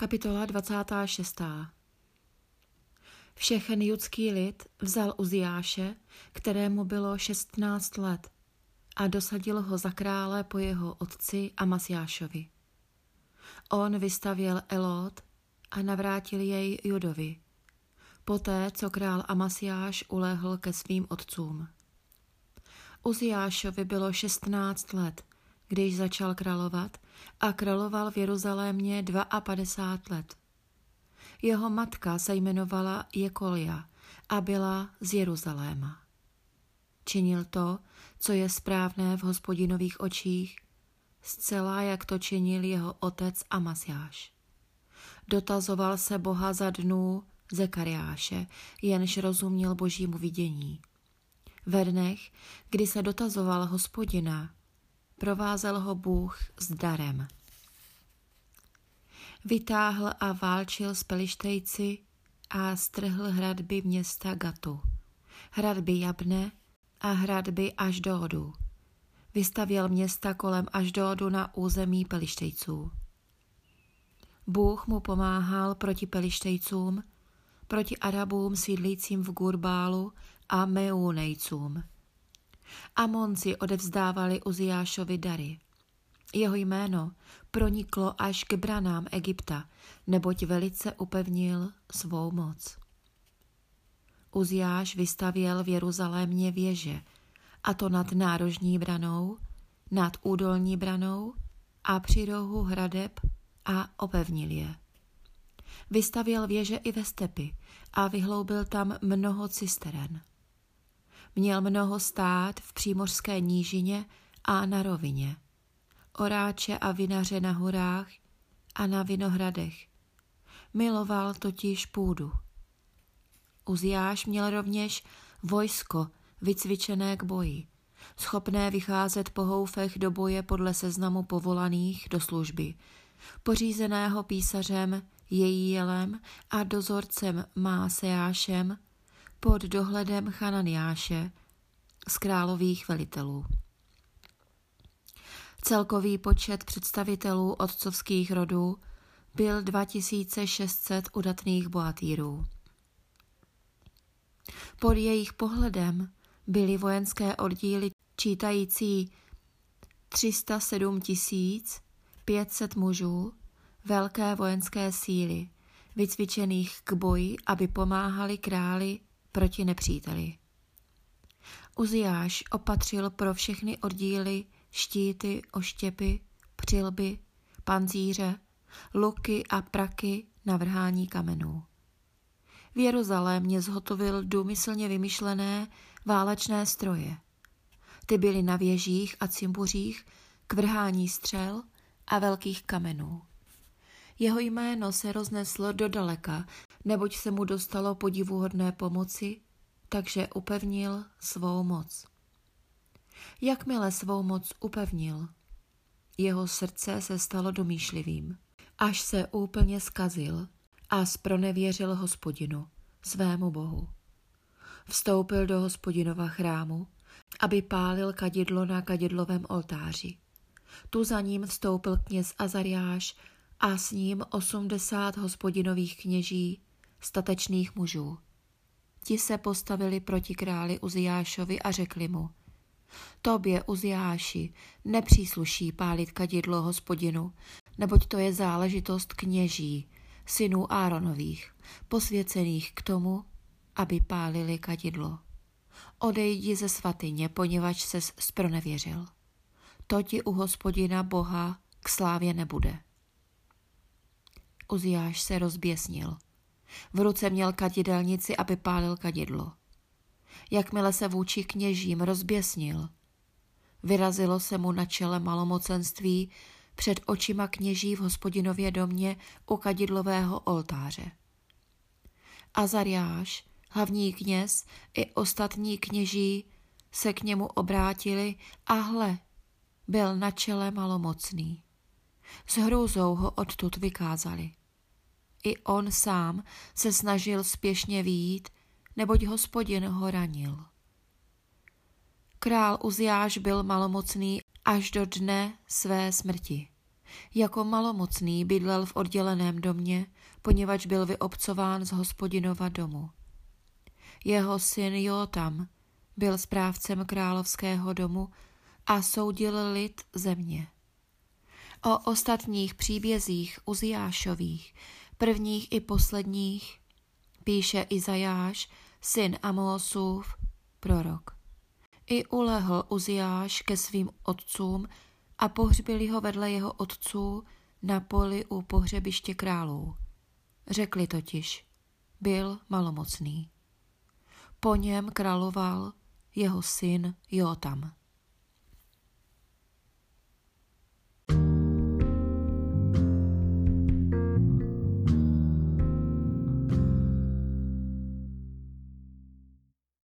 Kapitola 26. Všechen judský lid vzal Uziáše, kterému bylo 16 let, a dosadil ho za krále po jeho otci Amasiášovi. On vystavěl Elot a navrátil jej Judovi, poté co král Amasiáš ulehl ke svým otcům. Uziášovi bylo 16 let, když začal královat a královal v Jeruzalémě 52 let. Jeho matka se jmenovala Jekolia a byla z Jeruzaléma. Činil to, co je správné v hospodinových očích, zcela jak to činil jeho otec Amasiáš. Dotazoval se Boha za dnů Zekariáše, jenž rozuměl božímu vidění. Ve dnech, kdy se dotazoval hospodina, provázel ho Bůh s darem. Vytáhl a válčil s pelištejci a strhl hradby města Gatu, hradby Jabne a hradby až. Vystavěl města kolem až na území pelištejců. Bůh mu pomáhal proti pelištejcům, proti Arabům sídlícím v Gurbálu a Meunejcům. Amonci odevzdávali Uziášovi dary. Jeho jméno proniklo až k branám Egypta, neboť velice upevnil svou moc. Uziáš vystavěl v Jeruzalémě věže, a to nad nárožní branou, nad údolní branou a při rohu hradeb a opevnil je. Vystavěl věže i ve stepy a vyhloubil tam mnoho cisteren. Měl mnoho stát v přímořské nížině a na rovině, oráče a vinaře na horách a na vinohradech. Miloval totiž půdu. Uziáš měl rovněž vojsko vycvičené k boji, schopné vycházet po houfech do boje podle seznamu povolaných do služby, pořízeného písařem Jejíjelem a dozorcem Máseášem pod dohledem Chananiáše z králových velitelů. Celkový počet představitelů otcovských rodů byl 2600 udatných bohatýrů. Pod jejich pohledem byly vojenské oddíly čítající 307 500 mužů, velké vojenské síly, vycvičených k boji, aby pomáhali králi proti nepříteli. Uziáš opatřil pro všechny oddíly štíty, oštěpy, přilby, pancíře, luky a praky na vrhání kamenů. V Jeruzalémě zhotovil důmyslně vymyšlené válečné stroje. Ty byly na věžích a cimbuřích k vrhání střel a velkých kamenů. Jeho jméno se rozneslo do daleka, neboť se mu dostalo podivuhodné pomoci, takže upevnil svou moc. Jakmile svou moc upevnil, jeho srdce se stalo domýšlivým, až se úplně skazil a spronevěřil hospodinu, svému bohu. Vstoupil do hospodinova chrámu, aby pálil kadidlo na kadidlovém oltáři. Tu za ním vstoupil kněz Azariáš a s ním osmdesát hospodinových kněží, statečných mužů. Ti se postavili proti králi Uziášovi a řekli mu, Tobě, Uziáši, nepřísluší pálit kadidlo hospodinu, neboť to je záležitost kněží, synů Áronových, posvěcených k tomu, aby pálili kadidlo. Odejdi ze svatyně, poněvadž ses spronevěřil. To ti u hospodina Boha k slávě nebude. Uziáš se rozběsnil. V ruce měl kadidelnici, aby pálil kadidlo. Jakmile se vůči kněžím rozběsnil, vyrazilo se mu na čele malomocenství před očima kněží v hospodinově domě u kadidlového oltáře. Azariáš, hlavní kněz i ostatní kněží se k němu obrátili a hle, byl na čele malomocný. S hrůzou ho odtud vykázali. I on sám se snažil spěšně výjít, neboť hospodin ho ranil. Král Uziáš byl malomocný až do dne své smrti. Jako malomocný bydlel v odděleném domě, poněvadž byl vyobcován z hospodinova domu. Jeho syn Jotam byl správcem královského domu a soudil lid země. O ostatních příbězích Uziášových, prvních i posledních, píše Izajáš, syn Amosův, prorok. I ulehl Uziáš ke svým otcům a pohřbili ho vedle jeho otců na poli u pohřebiště králů. Řekli totiž, byl malomocný. Po něm královal jeho syn Jotam.